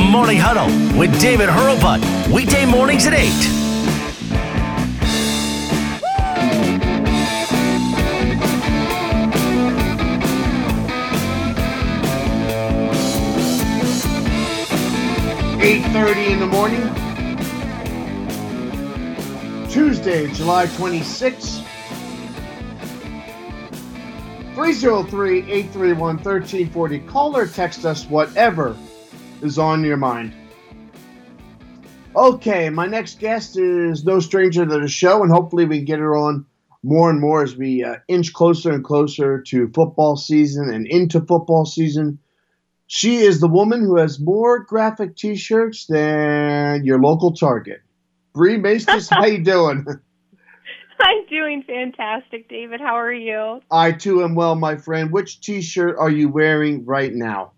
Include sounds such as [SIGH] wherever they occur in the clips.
The Morning Huddle with David Hurlbut. Weekday mornings at 8. Eight thirty in the morning, Tuesday, July twenty sixth. 303-831-1340. Call or text us whatever is on your mind. Okay, my next guest is no stranger to the show, and hopefully we can get her on more and more as we uh, inch closer and closer to football season and into football season. She is the woman who has more graphic T-shirts than your local Target. Bri Maestas, how you doing? [LAUGHS] I'm doing fantastic, David. How are you? I too am well, my friend. Which T-shirt are you wearing right now?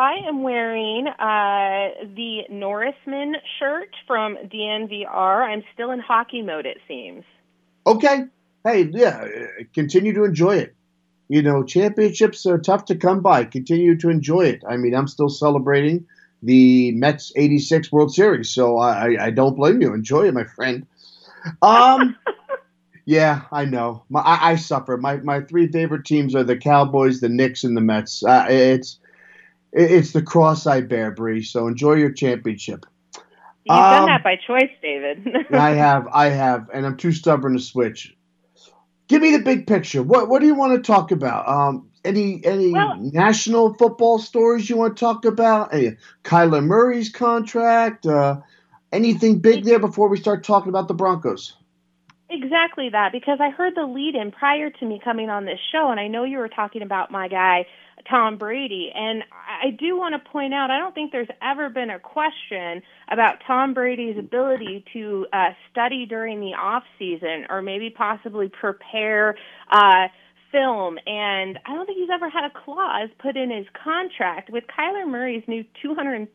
I am wearing uh, the Norrisman shirt from DNVR. I'm still in hockey mode, it seems. Okay. Hey, yeah, continue to enjoy it. You know, championships are tough to come by. Continue to enjoy it. I mean, I'm still celebrating the Mets 86 World Series, so I, I don't blame you. Enjoy it, my friend. Um, [LAUGHS] yeah, I know. My, I, I, suffer. My my three favorite teams are the Cowboys, the Knicks, and the Mets. Uh, it's it's the cross I bear, Bri. So enjoy your championship. You've um, done that by choice, David. [LAUGHS] I have, I have, and I'm too stubborn to switch. Give me the big picture. What what do you want to talk about? Um, any any well, national football stories you want to talk about? Any, Kyler Murray's contract? Uh, anything big there before we start talking about the Broncos? Exactly that, because I heard the lead in prior to me coming on this show, and I know you were talking about my guy Tom Brady. And I do want to point out, I don't think there's ever been a question about Tom Brady's ability to uh, study during the off season or maybe possibly prepare uh, film. And I don't think he's ever had a clause put in his contract with Kyler Murray's new $230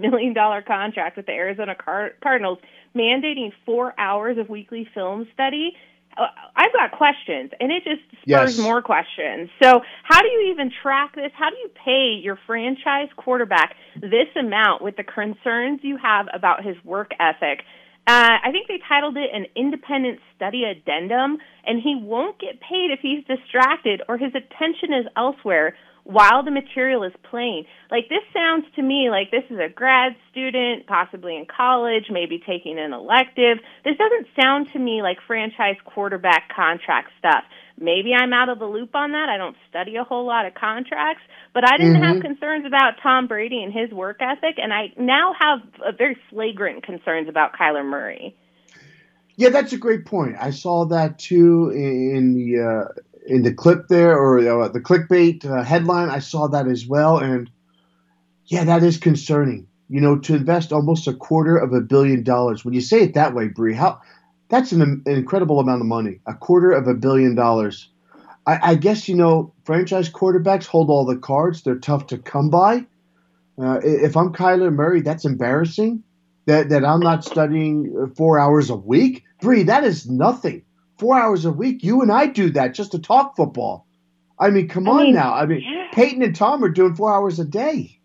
million contract with the Arizona Car- Cardinals, mandating four hours of weekly film study I've got questions, and it just spurs yes. more questions. So, how do you even track this? How do you pay your franchise quarterback this amount with the concerns you have about his work ethic? Uh, I think they titled it an independent study addendum, and he won't get paid if he's distracted or his attention is elsewhere while the material is playing. Like this sounds to me like this is a grad student, possibly in college, maybe taking an elective. This doesn't sound to me like franchise quarterback contract stuff. Maybe I'm out of the loop on that. I don't study a whole lot of contracts, but I didn't mm-hmm. have concerns about Tom Brady and his work ethic, and I now have a very flagrant concerns about Kyler Murray. Yeah, that's a great point. I saw that too in the uh, in the clip there or the clickbait uh, headline. I saw that as well, and yeah, that is concerning. You know, to invest almost a quarter of a billion dollars. When you say it that way, Bri, how that's an, an incredible amount of money. A quarter of a billion dollars. I, I, guess you know franchise quarterbacks hold all the cards. They're tough to come by. Uh, if I'm Kyler Murray, that's embarrassing. That that I'm not studying four hours a week, Bri. That is nothing four hours a week. You and I do that just to talk football. I mean, come I on mean, now. I mean. Peyton and Tom are doing four hours a day.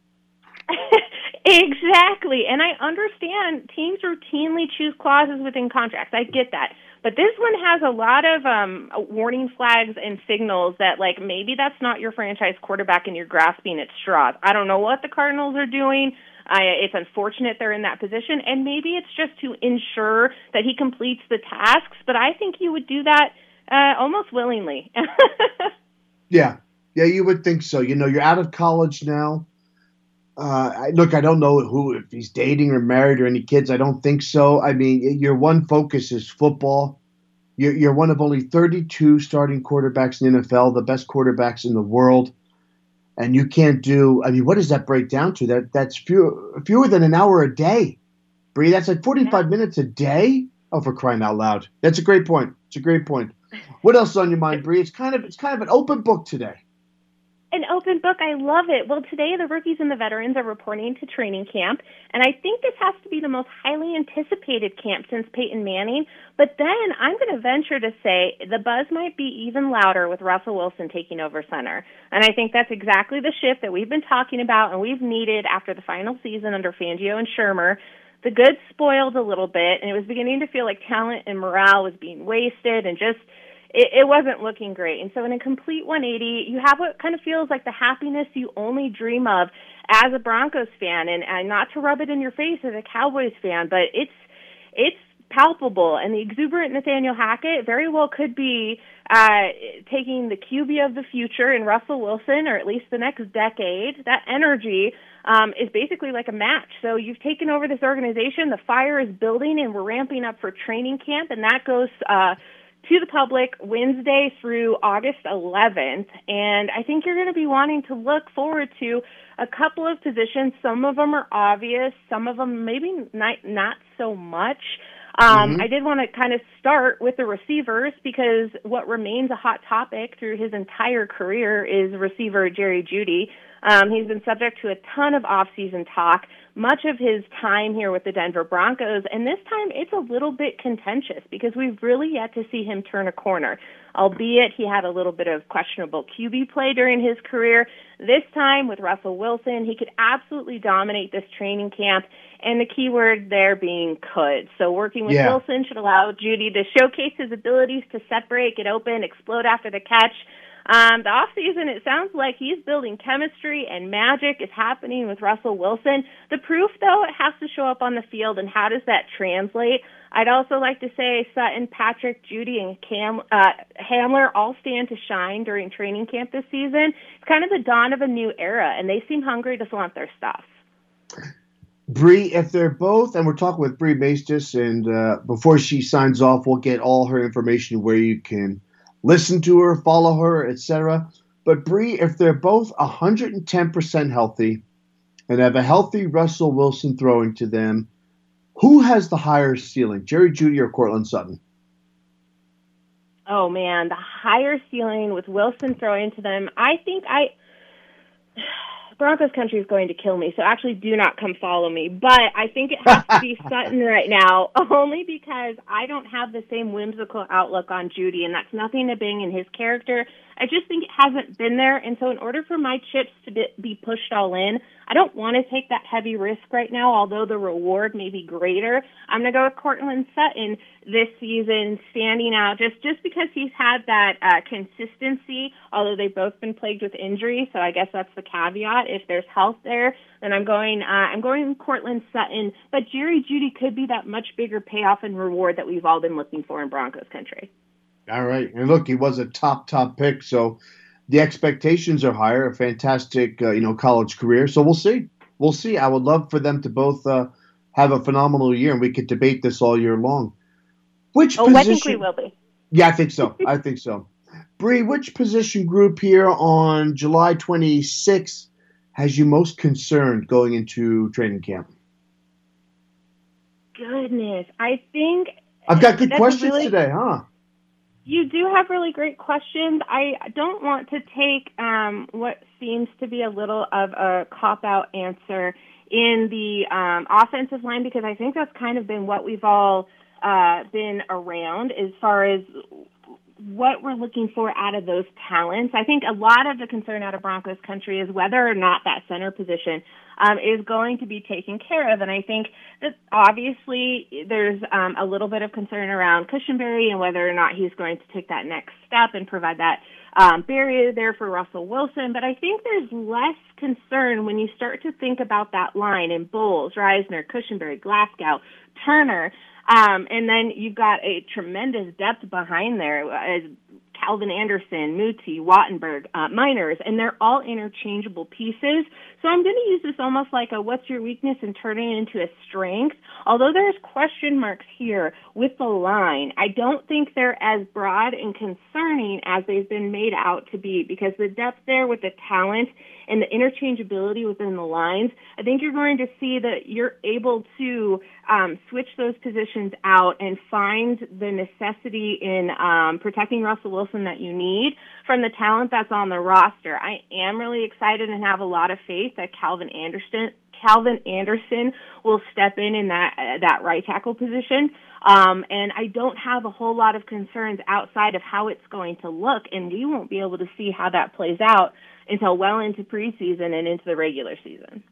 [LAUGHS] exactly. And I understand teams routinely choose clauses within contracts. I get that. But this one has a lot of um, warning flags and signals that, like, maybe that's not your franchise quarterback and you're grasping at straws. I don't know what the Cardinals are doing. I, it's unfortunate they're in that position, and maybe it's just to ensure that he completes the tasks. But I think you would do that uh, almost willingly. [LAUGHS] yeah, yeah, you would think so. You know, you're out of college now. Uh, I, look, I don't know who if he's dating or married or any kids. I don't think so. I mean, your one focus is football. You're, you're one of only 32 starting quarterbacks in the NFL, the best quarterbacks in the world and you can't do. I mean, what does that break down to? That that's fewer fewer than an hour a day. Bri, that's like forty five yeah. minutes a day. Oh, for crying out loud! That's a great point. It's a great point. What else is on your mind, Bri? It's kind of it's kind of an open book today. An open book. I love it. Well, today the rookies and the veterans are reporting to training camp, and I think this has to be the most highly anticipated camp since Peyton Manning. But then I'm going to venture to say the buzz might be even louder with Russell Wilson taking over center. And I think that's exactly the shift that we've been talking about and we've needed after the final season under Fangio and Shurmur. The good spoiled a little bit, and it was beginning to feel like talent and morale was being wasted and just – it, it wasn't looking great. And so, in a complete 180, you have what kind of feels like the happiness you only dream of as a Broncos fan, and, and not to rub it in your face as a Cowboys fan, but it's it's palpable. And the exuberant Nathaniel Hackett very well could be uh, taking the QB of the future in Russell Wilson, or at least the next decade. That energy um, is basically like a match. So you've taken over this organization. The fire is building, and we're ramping up for training camp, and that goes. Uh, to the public Wednesday through August 11th. And I think you're going to be wanting to look forward to a couple of positions. Some of them are obvious, some of them maybe not, not so much. Um, mm-hmm. I did want to kind of start with the receivers because what remains a hot topic through his entire career is receiver Jerry Jeudy. Um, he's been subject to a ton of off-season talk, much of his time here with the Denver Broncos, and this time it's a little bit contentious because we've really yet to see him turn a corner. Albeit he had a little bit of questionable QB play during his career, this time with Russell Wilson, he could absolutely dominate this training camp, and the key word there being could. So working with yeah. Wilson should allow Jeudy to showcase his abilities to separate, get open, explode after the catch. Um, the off season, it sounds like he's building chemistry and magic is happening with Russell Wilson. The proof, though, it has to show up on the field, and how does that translate? I'd also like to say Sutton, Patrick, Jeudy, and Cam, uh, Hamler all stand to shine during training camp this season. It's kind of the dawn of a new era, and they seem hungry to flaunt their stuff. Bri, if they're both, and we're talking with Bri Maestas, and uh, before she signs off, we'll get all her information where you can listen to her, follow her, etc. But Bri, if they're both 110% healthy and have a healthy Russell Wilson throwing to them, who has the higher ceiling, Jerry Jeudy or Courtland Sutton? Oh man, the higher ceiling with Wilson throwing to them. I think I Broncos country is going to kill me, so actually do not come follow me. But I think it has to be [LAUGHS] Sutton right now, [LAUGHS] only because I don't have the same whimsical outlook on Jeudy, and that's nothing to bang in his character. I just think it hasn't been there, and so in order for my chips to be pushed all in, I don't want to take that heavy risk right now, although the reward may be greater. I'm going to go with Courtland Sutton this season, standing out just just because he's had that uh, consistency. Although they've both been plagued with injury, so I guess that's the caveat. If there's health there, then I'm going uh, I'm going Courtland Sutton. But Jerry Jeudy could be that much bigger payoff and reward that we've all been looking for in Broncos country. All right, and look, he was a top top pick, so the expectations are higher. A fantastic, uh, you know, college career. So we'll see. We'll see. I would love for them to both uh, have a phenomenal year, and we could debate this all year long. Which oh, position? I think we will be. Yeah, I think so. I think so. [LAUGHS] Bri, which position group here on July 26th has you most concerned going into training camp? Goodness, I think I've got good questions really, today, huh? You do have really great questions. I don't want to take um, what seems to be a little of a cop out answer in the um, offensive line because I think that's kind of been what we've all uh, been around as far as what we're looking for out of those talents. I think a lot of the concern out of Broncos country is whether or not that center position um, is going to be taken care of. And I think that obviously there's um, a little bit of concern around Cushenberry and whether or not he's going to take that next step and provide that um, barrier there for Russell Wilson. But I think there's less concern when you start to think about that line in Bolles, Risner, Cushenberry, Glasgow, Turner. Um, and then you've got a tremendous depth behind there as Calvin Anderson, Muti, Wattenberg, uh, Meinerz, and they're all interchangeable pieces. So I'm going to use this almost like a what's your weakness and turning it into a strength. Although there's question marks here with the line, I don't think they're as broad and concerning as they've been made out to be because the depth there with the talent and the interchangeability within the lines, I think you're going to see that you're able to um, switch those positions out and find the necessity in um, protecting Russell Wilson that you need from the talent that's on the roster. I am really excited and have a lot of faith that Calvin Anderson Calvin Anderson will step in in that uh, that right tackle position. Um, and I don't have a whole lot of concerns outside of how it's going to look, and we won't be able to see how that plays out until well into preseason and into the regular season.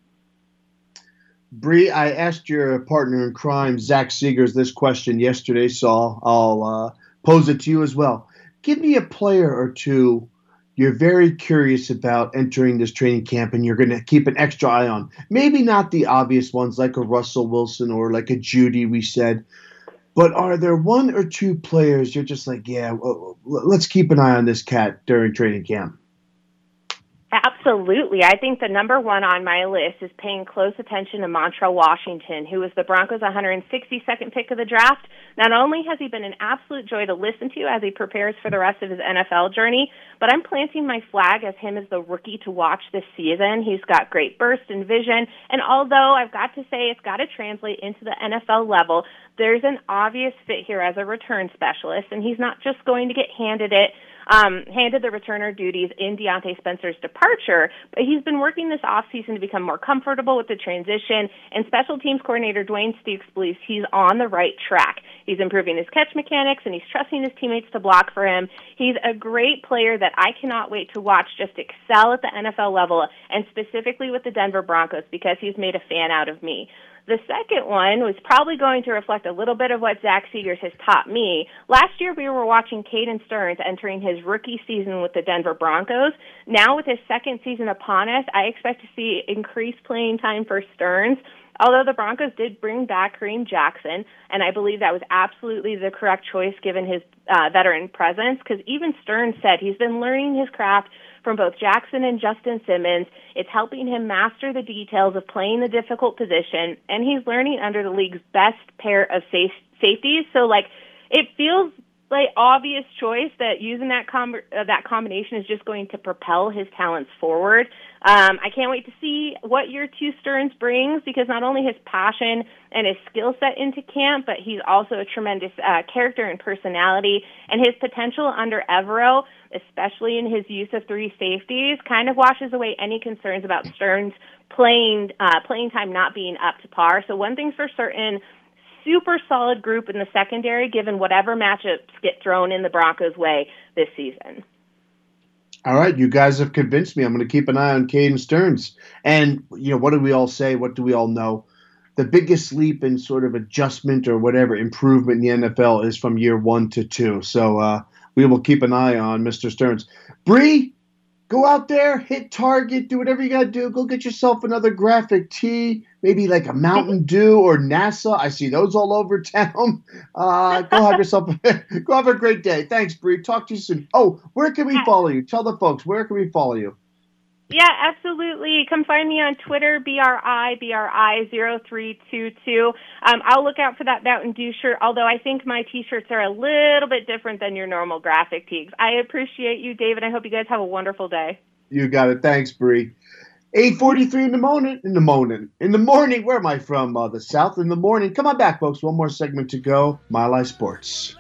Bri, I asked your partner in crime, Zach Seegers, this question yesterday, so I'll uh, pose it to you as well. Give me a player or two you're very curious about entering this training camp and you're going to keep an extra eye on. Maybe not the obvious ones like a Russell Wilson or like a Jeudy, we said, but are there one or two players you're just like, yeah, let's keep an eye on this cat during training camp? Absolutely. I think the number one on my list is paying close attention to Montrell Washington, who was the Broncos' 162nd pick of the draft. Not only has he been an absolute joy to listen to as he prepares for the rest of his NFL journey, but I'm planting my flag as him as the rookie to watch this season. He's got great burst and vision, and although I've got to say it's got to translate into the NFL level, there's an obvious fit here as a return specialist, and he's not just going to get handed it um, handed the returner duties in Diontae Spencer's departure, but he's been working this offseason to become more comfortable with the transition, and special teams coordinator Dwayne Stukes believes he's on the right track. He's improving his catch mechanics, and he's trusting his teammates to block for him. He's a great player that I cannot wait to watch just excel at the NFL level, and specifically with the Denver Broncos, because he's made a fan out of me. The second one was probably going to reflect a little bit of what Zach Seegers has taught me. Last year, we were watching Caden Sterns entering his rookie season with the Denver Broncos. Now, with his second season upon us, I expect to see increased playing time for Sterns. Although the Broncos did bring back Kareem Jackson, and I believe that was absolutely the correct choice given his uh, veteran presence, because even Sterns said he's been learning his craft from both Jackson and Justin Simmons. It's helping him master the details of playing the difficult position, and he's learning under the league's best pair of safe- safeties. So, like, it feels like obvious choice that using that com- uh, that combination is just going to propel his talents forward. Um, I can't wait to see what year two Sterns brings because not only his passion and his skill set into camp, but he's also a tremendous uh, character and personality, and his potential under Evero, especially in his use of three safeties, kind of washes away any concerns about Sterns playing uh, playing time not being up to par. So one thing's for certain super solid group in the secondary, given whatever matchups get thrown in the Broncos' way this season. All right, you guys have convinced me. I'm going to keep an eye on Caden Sterns. And, you know, what do we all say? What do we all know? The biggest leap in sort of adjustment or whatever improvement in the NFL is from year one to two. So uh, we will keep an eye on Mr. Sterns. Bri, go out there, hit target, do whatever you got to do. Go get yourself another graphic tee, maybe like a Mountain [LAUGHS] Dew or NASA. I see those all over town. [LAUGHS] Uh, go have yourself, [LAUGHS] go have a great day. Thanks, Bri. Talk to you soon. Oh, where can we follow you? Tell the folks where can we follow you. Yeah, absolutely. Come find me on Twitter, BRI, BRI0322. Um, I'll look out for that Mountain Dew shirt, although I think my t shirts are a little bit different than your normal graphic tees. I appreciate you, David. I hope you guys have a wonderful day. You got it. Thanks, Bri. 8.43 in the morning, in the morning, in the morning, where am I from? Uh, the South in the morning. Come on back, folks. One more segment to go. Mile High Sports.